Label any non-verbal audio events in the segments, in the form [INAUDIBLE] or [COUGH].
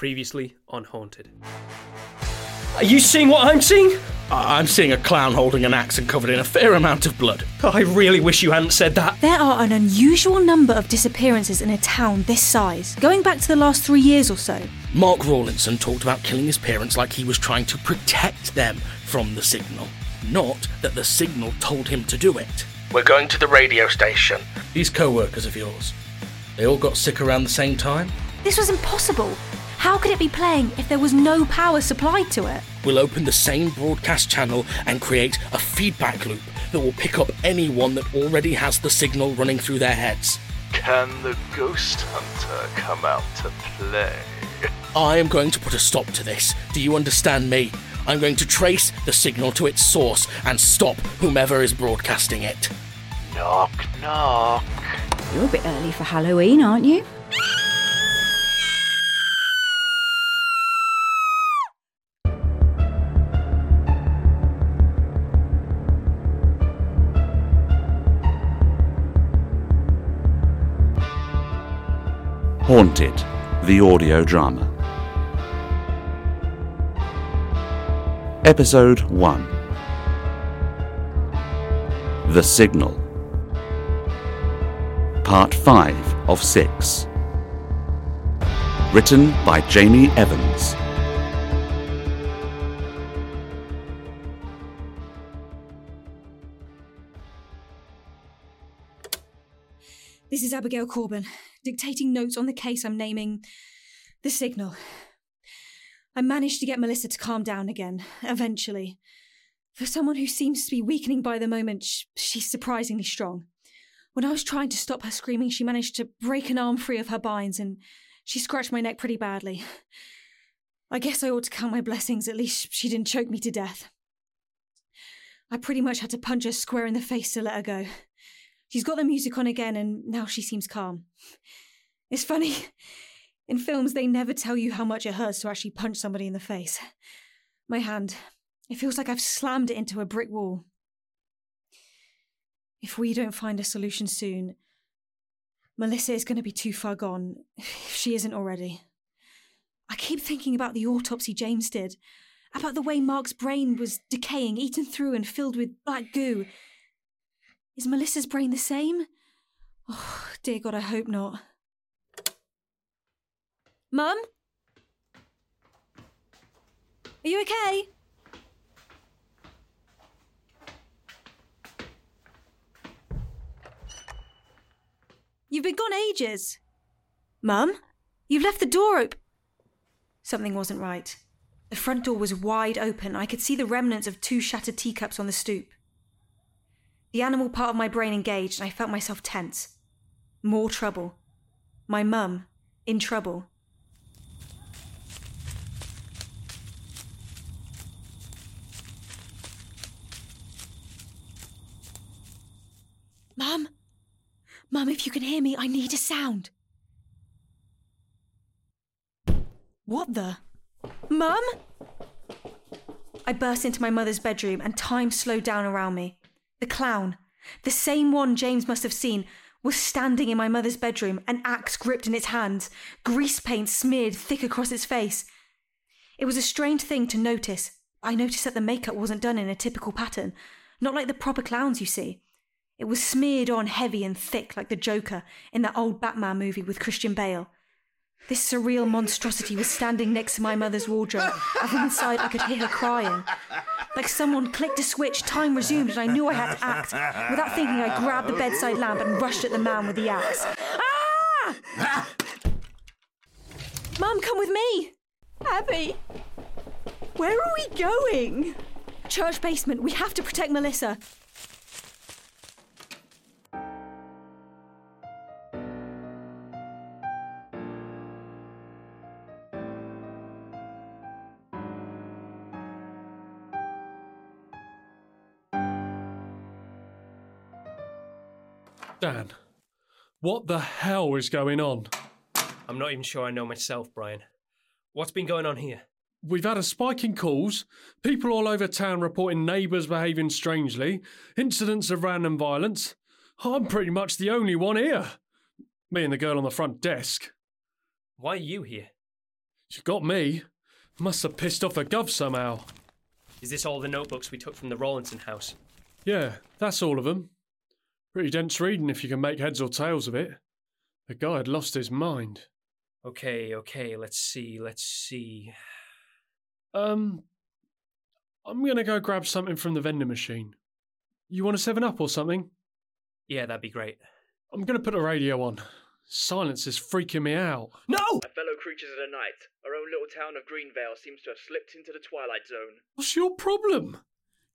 Previously on Haunted. Are you seeing what I'm seeing? I'm seeing a clown holding an axe and covered in a fair amount of blood. I really wish you hadn't said that. There are an unusual number of disappearances in a town this size, going back to the last three years or so. Mark Rawlinson talked about killing his parents like he was trying to protect them from the signal, not that the signal told him to do it. We're going to the radio station. These co workers of yours, they all got sick around the same time? This was impossible. How could it be playing if there was no power supplied to it? We'll open the same broadcast channel and create a feedback loop that will pick up anyone that already has the signal running through their heads. Can the ghost hunter come out to play? I am going to put a stop to this. Do you understand me? I'm going to trace the signal to its source and stop whomever is broadcasting it. Knock, knock. You're a bit early for Halloween, aren't you? Haunted, the audio drama. Episode 1 The Signal. Part 5 of 6. Written by Jamie Evans. This is Abigail Corbin, dictating notes on the case I'm naming The Signal. I managed to get Melissa to calm down again, eventually. For someone who seems to be weakening by the moment, she's surprisingly strong. When I was trying to stop her screaming, she managed to break an arm free of her binds and she scratched my neck pretty badly. I guess I ought to count my blessings, at least she didn't choke me to death. I pretty much had to punch her square in the face to let her go. She's got the music on again and now she seems calm. It's funny. In films, they never tell you how much it hurts to actually punch somebody in the face. My hand, it feels like I've slammed it into a brick wall. If we don't find a solution soon, Melissa is going to be too far gone, if she isn't already. I keep thinking about the autopsy James did, about the way Mark's brain was decaying, eaten through, and filled with black goo. Is Melissa's brain the same? Oh, dear God, I hope not. Mum? Are you okay? You've been gone ages. Mum? You've left the door open. Something wasn't right. The front door was wide open. I could see the remnants of two shattered teacups on the stoop. The animal part of my brain engaged, and I felt myself tense. More trouble. My mum, in trouble. Mum? Mum, if you can hear me, I need a sound. What the? Mum? I burst into my mother's bedroom and time slowed down around me. The clown, the same one James must have seen, was standing in my mother's bedroom, an axe gripped in its hands, grease paint smeared thick across its face. It was a strange thing to notice. I noticed that the makeup wasn't done in a typical pattern, not like the proper clowns you see. It was smeared on heavy and thick like the Joker in that old Batman movie with Christian Bale. This surreal monstrosity was standing next to my mother's wardrobe, and from inside I could hear her crying. Like someone clicked a switch, time resumed, and I knew I had to act. Without thinking, I grabbed the bedside lamp and rushed at the man with the axe. Ah! Mum, come with me! Abby! Where are we going? Church basement. We have to protect Melissa. Dan, what the hell is going on? I'm not even sure I know myself, Brian. What's been going on here? We've had a spike in calls, people all over town reporting neighbours behaving strangely, incidents of random violence. I'm pretty much the only one here. Me and the girl on the front desk. Why are you here? You got me. Must have pissed off the gov somehow. Is this all the notebooks we took from the Rawlinson house? Yeah, that's all of them. Pretty dense reading if you can make heads or tails of it. The guy had lost his mind. Okay, okay, let's see, let's see. Um, I'm gonna go grab something from the vending machine. You want a 7 Up or something? Yeah, that'd be great. I'm gonna put a radio on. Silence is freaking me out. No! My fellow creatures of the night, our own little town of Greenvale seems to have slipped into the Twilight Zone. What's your problem?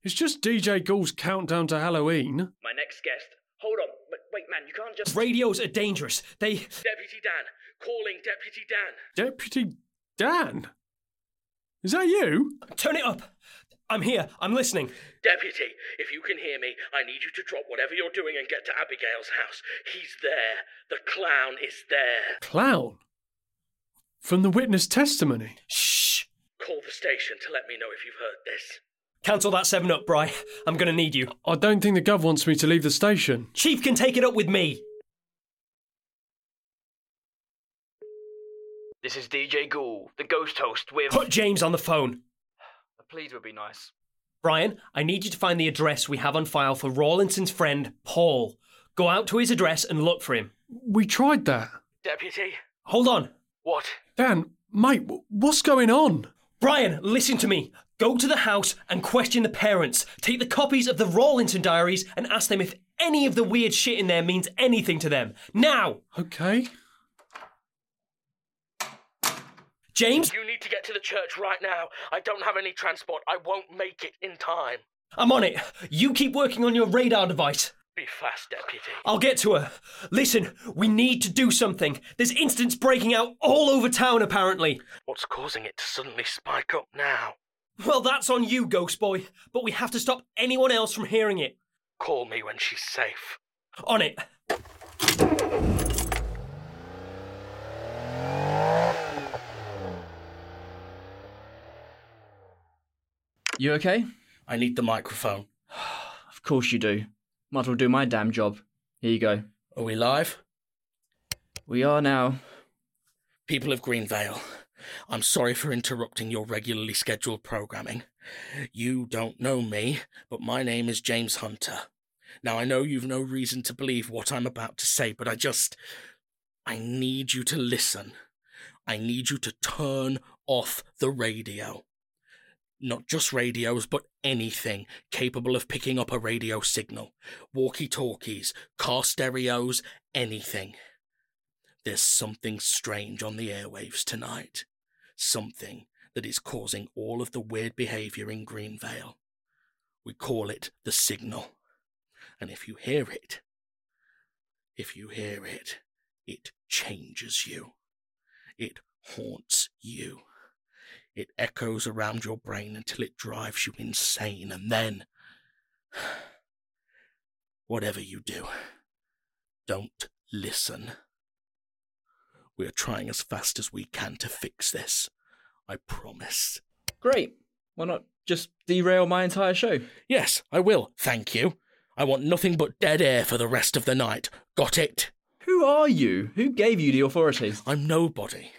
It's just DJ Ghoul's countdown to Halloween. My next guest. Hold on. Wait, wait man, you can't just. Radios are dangerous. They. Deputy Dan. Calling Deputy Dan. Deputy Dan? Is that you? Turn it up. I'm here. I'm listening. Deputy, if you can hear me, I need you to drop whatever you're doing and get to Abigail's house. He's there. The clown is there. Clown? From the witness testimony? Shh. Call the station to let me know if you've heard this. Cancel that 7 up, Bry. I'm gonna need you. I don't think the Gov wants me to leave the station. Chief can take it up with me. This is DJ Ghoul, the ghost host with. Put James on the phone. A please would be nice. Brian, I need you to find the address we have on file for Rawlinson's friend, Paul. Go out to his address and look for him. We tried that. Deputy? Hold on. What? Dan, mate, what's going on? Brian, listen to me. Go to the house and question the parents. Take the copies of the Rawlinson diaries and ask them if any of the weird shit in there means anything to them. Now! Okay. James? You need to get to the church right now. I don't have any transport. I won't make it in time. I'm on it. You keep working on your radar device. Be fast, Deputy. I'll get to her. Listen, we need to do something. There's incidents breaking out all over town, apparently. What's causing it to suddenly spike up now? Well, that's on you, Ghost Boy, but we have to stop anyone else from hearing it. Call me when she's safe. On it. You okay? I need the microphone. [SIGHS] of course you do. Might as well do my damn job. Here you go. Are we live? We are now. People of Greenvale, I'm sorry for interrupting your regularly scheduled programming. You don't know me, but my name is James Hunter. Now, I know you've no reason to believe what I'm about to say, but I just. I need you to listen. I need you to turn off the radio. Not just radios, but anything capable of picking up a radio signal. Walkie talkies, car stereos, anything. There's something strange on the airwaves tonight. Something that is causing all of the weird behavior in Greenvale. We call it the signal. And if you hear it, if you hear it, it changes you. It haunts you. It echoes around your brain until it drives you insane, and then. [SIGHS] Whatever you do, don't listen. We are trying as fast as we can to fix this. I promise. Great. Why not just derail my entire show? Yes, I will, thank you. I want nothing but dead air for the rest of the night. Got it? Who are you? Who gave you the authority? I'm nobody.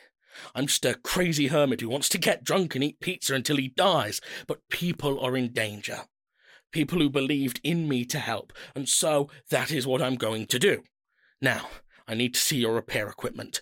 I'm just a crazy hermit who wants to get drunk and eat pizza until he dies. But people are in danger. People who believed in me to help, and so that is what I'm going to do. Now, I need to see your repair equipment.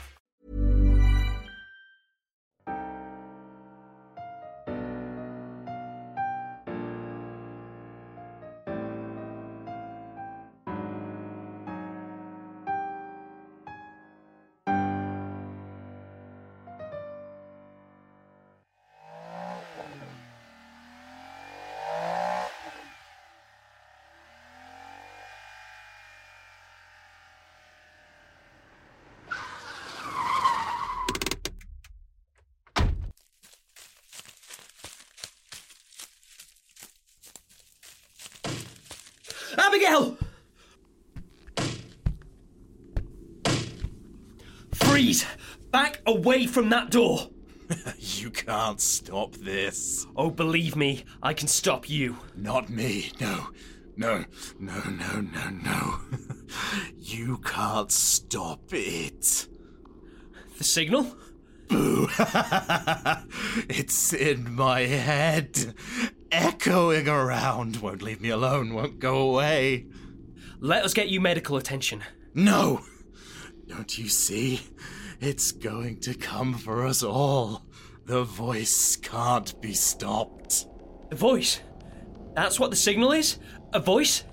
Freeze! Back away from that door! [LAUGHS] you can't stop this. Oh, believe me, I can stop you. Not me. No. No. No, no, no, no. [LAUGHS] you can't stop it. The signal? Boo. [LAUGHS] it's in my head. Echoing around. Won't leave me alone. Won't go away. Let us get you medical attention. No. Don't you see? It's going to come for us all. The voice can't be stopped. A voice? That's what the signal is? A voice?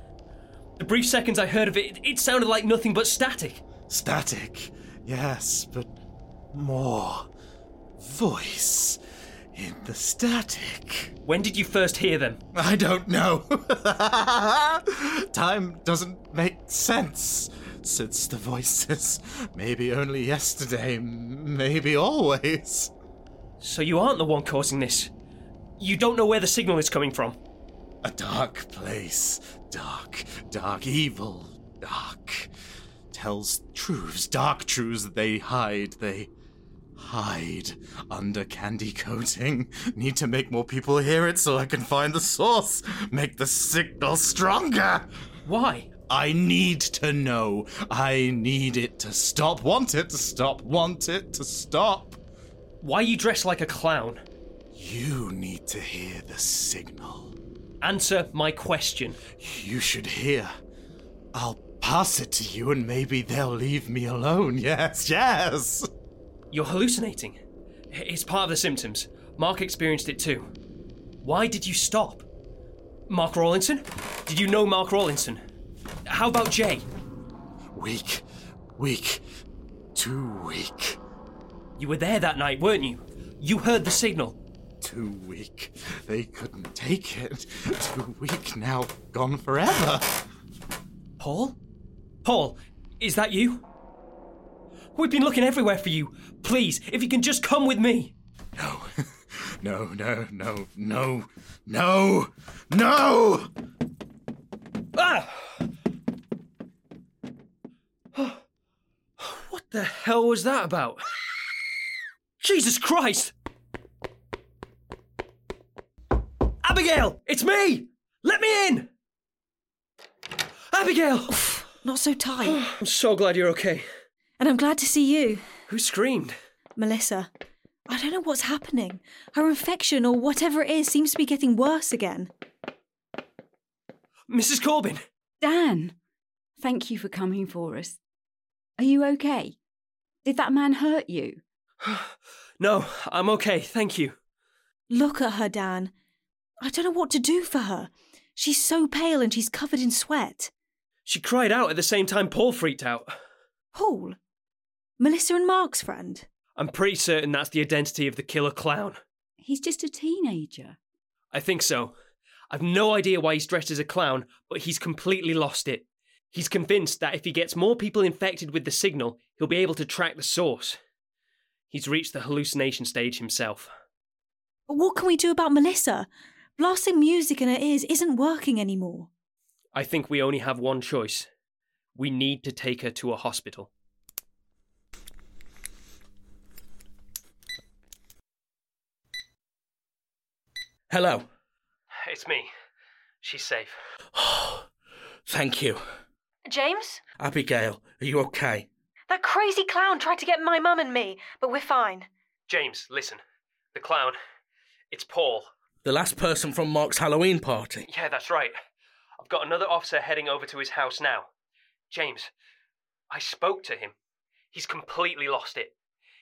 The brief seconds I heard of it, it sounded like nothing but static. Static, yes, but more voice in the static. When did you first hear them? I don't know. [LAUGHS] Time doesn't make sense since the voices. Maybe only yesterday, maybe always. So you aren't the one causing this? You don't know where the signal is coming from? A dark place. Dark, dark, evil, dark. Tells truths, dark truths that they hide. They hide under candy coating. Need to make more people hear it so I can find the source. Make the signal stronger. Why? I need to know. I need it to stop. Want it to stop. Want it to stop. Why are you dressed like a clown? You need to hear the signal. Answer my question. You should hear. I'll pass it to you and maybe they'll leave me alone. [LAUGHS] Yes, yes. You're hallucinating. It's part of the symptoms. Mark experienced it too. Why did you stop? Mark Rawlinson? Did you know Mark Rawlinson? How about Jay? Weak. Weak. Too weak. You were there that night, weren't you? You heard the signal. Too weak. They couldn't take it. Too weak now. Gone forever. Paul? Paul, is that you? We've been looking everywhere for you. Please, if you can just come with me. No. [LAUGHS] No, no, no, no, no, no! Ah! [SIGHS] What the hell was that about? [LAUGHS] Jesus Christ! Abigail, it's me! Let me in! Abigail! Not so tight. [SIGHS] I'm so glad you're okay. And I'm glad to see you. Who screamed? Melissa. I don't know what's happening. Her infection or whatever it is seems to be getting worse again. Mrs. Corbin! Dan, thank you for coming for us. Are you okay? Did that man hurt you? [SIGHS] no, I'm okay, thank you. Look at her, Dan. I don't know what to do for her. She's so pale and she's covered in sweat. She cried out at the same time Paul freaked out. Paul? Melissa and Mark's friend? I'm pretty certain that's the identity of the killer clown. He's just a teenager. I think so. I've no idea why he's dressed as a clown, but he's completely lost it. He's convinced that if he gets more people infected with the signal, he'll be able to track the source. He's reached the hallucination stage himself. But what can we do about Melissa? Blasting music in her ears isn't working anymore. I think we only have one choice. We need to take her to a hospital. Hello. It's me. She's safe. [GASPS] Thank you. James? Abigail, are you okay? That crazy clown tried to get my mum and me, but we're fine. James, listen. The clown. It's Paul. The last person from Mark's Halloween party. Yeah, that's right. I've got another officer heading over to his house now. James, I spoke to him. He's completely lost it.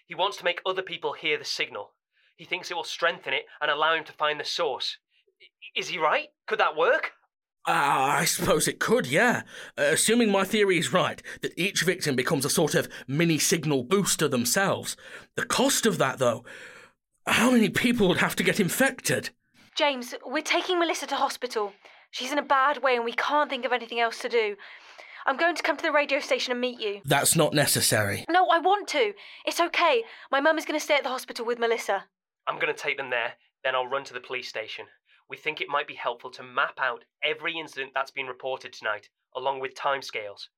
He wants to make other people hear the signal. He thinks it will strengthen it and allow him to find the source. Is he right? Could that work? Ah, I suppose it could, yeah. Uh, assuming my theory is right, that each victim becomes a sort of mini signal booster themselves. The cost of that, though, how many people would have to get infected? James, we're taking Melissa to hospital. She's in a bad way and we can't think of anything else to do. I'm going to come to the radio station and meet you. That's not necessary. No, I want to. It's okay. My mum is going to stay at the hospital with Melissa. I'm going to take them there, then I'll run to the police station. We think it might be helpful to map out every incident that's been reported tonight, along with timescales.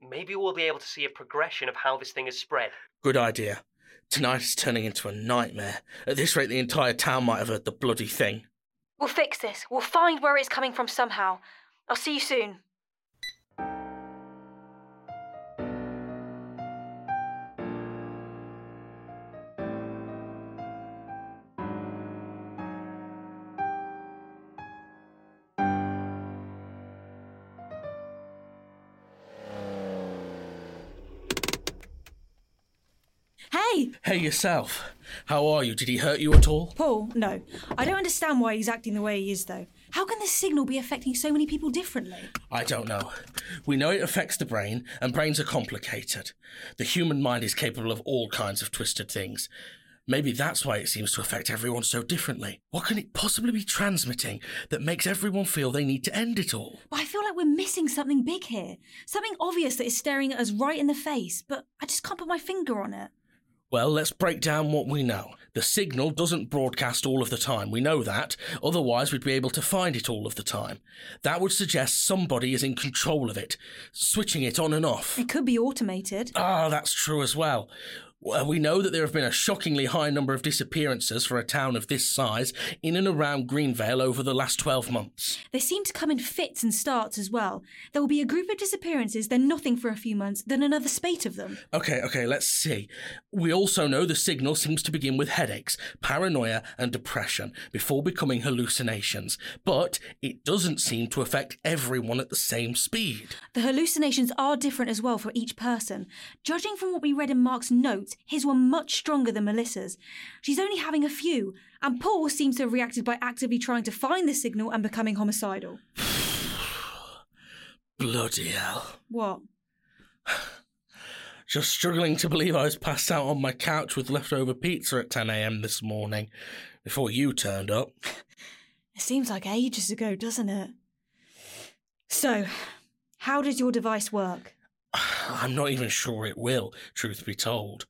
Maybe we'll be able to see a progression of how this thing has spread. Good idea. Tonight is turning into a nightmare. At this rate, the entire town might have heard the bloody thing. We'll fix this. We'll find where it's coming from somehow. I'll see you soon. Hey! Hey, yourself. How are you? Did he hurt you at all? Paul, no. I don't understand why he's acting the way he is, though. How can this signal be affecting so many people differently? I don't know. We know it affects the brain, and brains are complicated. The human mind is capable of all kinds of twisted things. Maybe that's why it seems to affect everyone so differently. What can it possibly be transmitting that makes everyone feel they need to end it all? But I feel like we're missing something big here. Something obvious that is staring at us right in the face, but I just can't put my finger on it. Well, let's break down what we know. The signal doesn't broadcast all of the time, we know that, otherwise, we'd be able to find it all of the time. That would suggest somebody is in control of it, switching it on and off. It could be automated. Ah, that's true as well. We know that there have been a shockingly high number of disappearances for a town of this size in and around Greenvale over the last 12 months. They seem to come in fits and starts as well. There will be a group of disappearances, then nothing for a few months, then another spate of them. Okay, okay, let's see. We also know the signal seems to begin with headaches, paranoia, and depression before becoming hallucinations, but it doesn't seem to affect everyone at the same speed. The hallucinations are different as well for each person. Judging from what we read in Mark's notes, his were much stronger than Melissa's. She's only having a few, and Paul seems to have reacted by actively trying to find the signal and becoming homicidal. [SIGHS] Bloody hell. What? [SIGHS] Just struggling to believe I was passed out on my couch with leftover pizza at 10am this morning before you turned up. [SIGHS] It seems like ages ago, doesn't it? So, how does your device work? I'm not even sure it will, truth be told.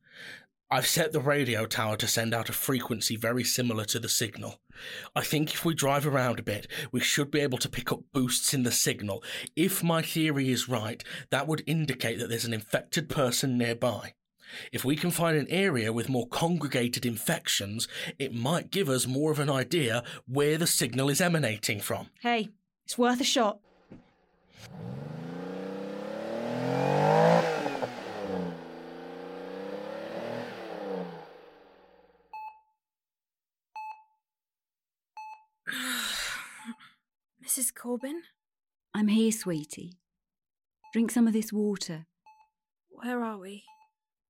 I've set the radio tower to send out a frequency very similar to the signal. I think if we drive around a bit, we should be able to pick up boosts in the signal. If my theory is right, that would indicate that there's an infected person nearby. If we can find an area with more congregated infections, it might give us more of an idea where the signal is emanating from. Hey, it's worth a shot. Mrs. Corbin? I'm here, sweetie. Drink some of this water. Where are we?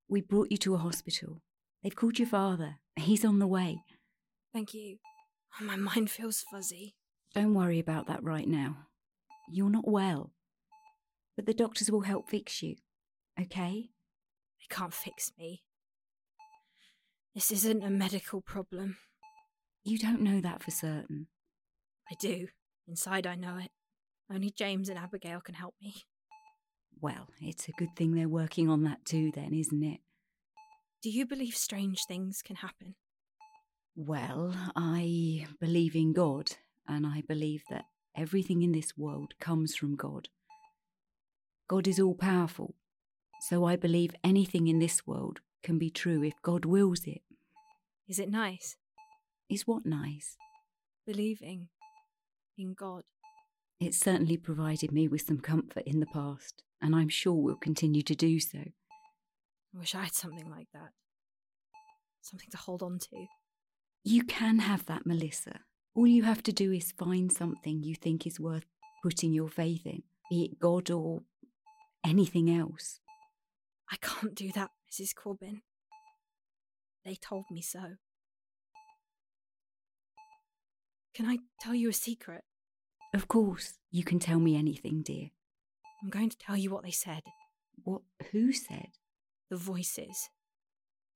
We brought you to a hospital. They've called your father. He's on the way. Thank you. Oh, my mind feels fuzzy. Don't worry about that right now. You're not well. But the doctors will help fix you. Okay? They can't fix me. This isn't a medical problem. You don't know that for certain. I do. Inside, I know it. Only James and Abigail can help me. Well, it's a good thing they're working on that too, then, isn't it? Do you believe strange things can happen? Well, I believe in God, and I believe that everything in this world comes from God. God is all powerful, so I believe anything in this world can be true if God wills it. Is it nice? Is what nice? Believing in God. It certainly provided me with some comfort in the past, and I'm sure will continue to do so. I wish I had something like that. Something to hold on to. You can have that, Melissa. All you have to do is find something you think is worth putting your faith in, be it God or anything else. I can't do that, Mrs. Corbin. They told me so. Can I tell you a secret? Of course, you can tell me anything, dear. I'm going to tell you what they said. What? Who said? The voices.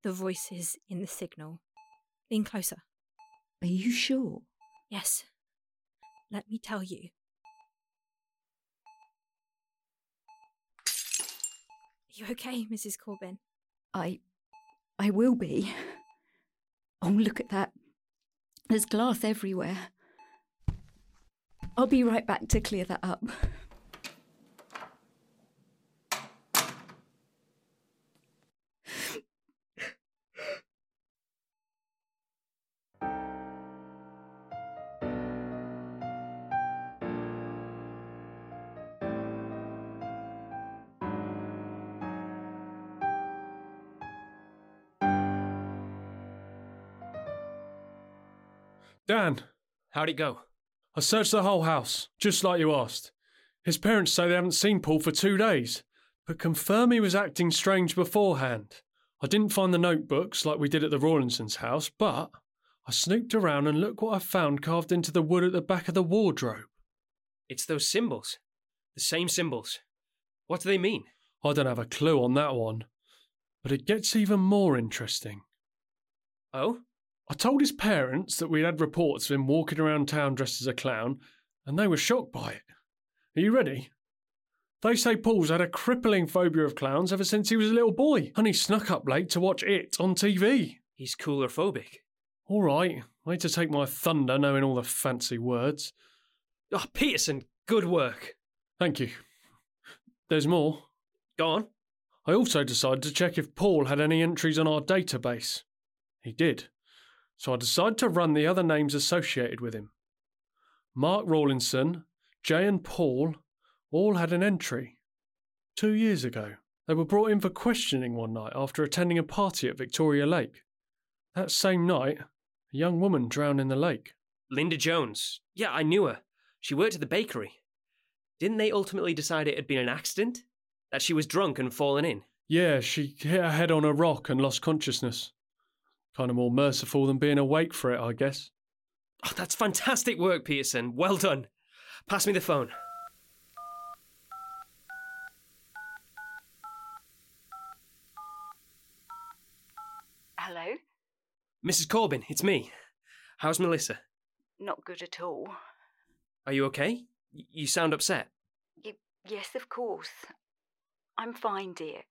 The voices in the signal. Lean closer. Are you sure? Yes. Let me tell you. Are you okay, Mrs. Corbin? I. I will be. Oh, look at that. There's glass everywhere. I'll be right back to clear that up. Dan, How'd it go? I searched the whole house, just like you asked. His parents say they haven't seen Paul for two days, but confirm he was acting strange beforehand. I didn't find the notebooks like we did at the Rawlinsons' house, but I snooped around and look what I found carved into the wood at the back of the wardrobe. It's those symbols. The same symbols. What do they mean? I don't have a clue on that one, but it gets even more interesting. Oh? I told his parents that we'd had reports of him walking around town dressed as a clown, and they were shocked by it. Are you ready? They say Paul's had a crippling phobia of clowns ever since he was a little boy, and he snuck up late to watch it on TV. He's coulrophobic. All right, way to take my thunder knowing all the fancy words. Oh, Peterson, good work. Thank you. There's more. Go on. I also decided to check if Paul had any entries on our database. He did so I decided to run the other names associated with him. Mark Rawlinson, Jay, and Paul all had an entry. Two years ago, they were brought in for questioning one night after attending a party at Victoria Lake. That same night, a young woman drowned in the lake. Linda Jones. Yeah, I knew her. She worked at the bakery. Didn't they ultimately decide it had been an accident? That she was drunk and fallen in? Yeah, she hit her head on a rock and lost consciousness. Kind of more merciful than being awake for it, I guess. Oh, that's fantastic work, Peterson. Well done. Pass me the phone. Hello? Mrs. Corbin, it's me. How's Melissa? Not good at all. Are you okay? Y- you sound upset. Y- yes, of course. I'm fine, dear.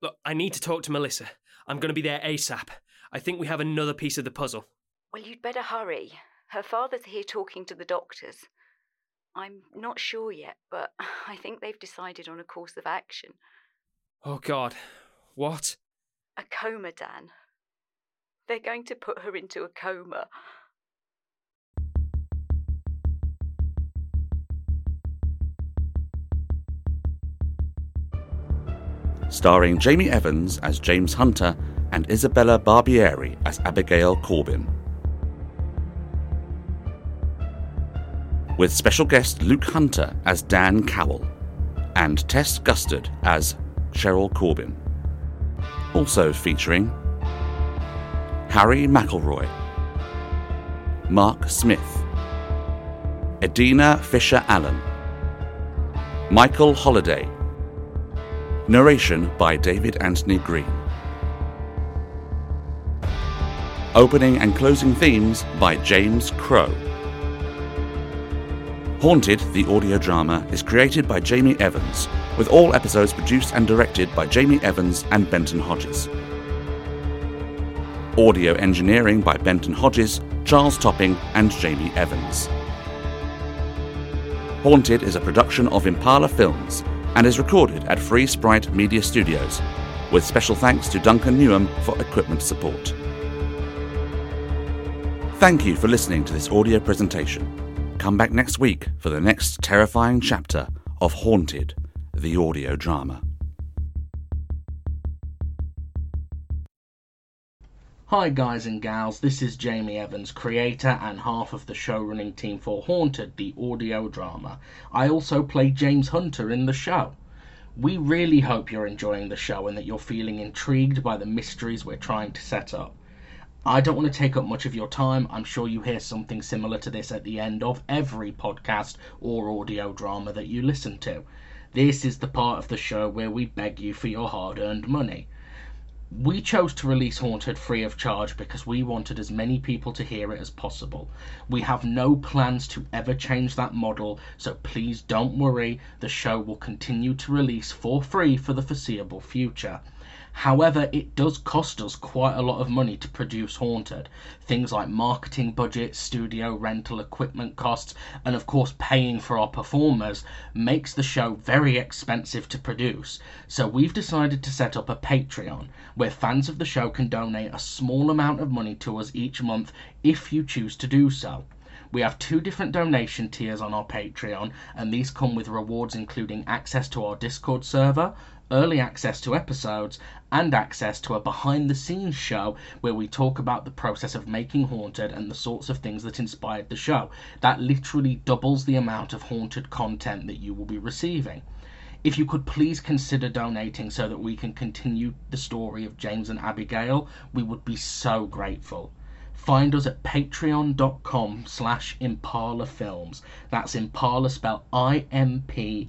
Look, I need to talk to Melissa. I'm going to be there ASAP. I think we have another piece of the puzzle. Well, you'd better hurry. Her father's here talking to the doctors. I'm not sure yet, but [LAUGHS] I think they've decided on a course of action. Oh, God. What? A coma, Dan. They're going to put her into a coma. starring Jamie Evans as James Hunter and Isabella Barbieri as Abigail Corbin. With special guest Luke Hunter as Dan Cowell and Tess Gustard as Cheryl Corbin. Also featuring Harry McElroy, Mark Smith, Edina Fisher Allen, Michael Holliday, Narration by David Anthony Green. Opening and closing themes by James Crow. Haunted, the audio drama, is created by Jamie Evans, with all episodes produced and directed by Jamie Evans and Benton Hodges. Audio engineering by Benton Hodges, Charles Topping, and Jamie Evans. Haunted is a production of Impala Films and is recorded at Free Sprite Media Studios, with special thanks to Duncan Newham for equipment support. Thank you for listening to this audio presentation. Come back next week for the next terrifying chapter of Haunted, the audio drama. Hi, guys and gals, this is Jamie Evans, creator and half of the show running team for Haunted, the audio drama. I also play James Hunter in the show. We really hope you're enjoying the show and that you're feeling intrigued by the mysteries we're trying to set up. I don't want to take up much of your time. I'm sure you hear something similar to this at the end of every podcast or audio drama that you listen to. This is the part of the show where we beg you for your hard earned money. We chose to release Haunted free of charge because we wanted as many people to hear it as possible. We have no plans to ever change that model, so please don't worry, the show will continue to release for free for the foreseeable future. However, it does cost us quite a lot of money to produce Haunted. Things like marketing budget, studio rental, equipment costs, and of course paying for our performers makes the show very expensive to produce. So we've decided to set up a Patreon where fans of the show can donate a small amount of money to us each month if you choose to do so. We have two different donation tiers on our Patreon, and these come with rewards including access to our Discord server, early access to episodes, and access to a behind the scenes show where we talk about the process of making Haunted and the sorts of things that inspired the show. That literally doubles the amount of Haunted content that you will be receiving. If you could please consider donating so that we can continue the story of James and Abigail, we would be so grateful. Find us at patreon.com slash Impala Films. That's Impala spelled I-M-P-A-L-A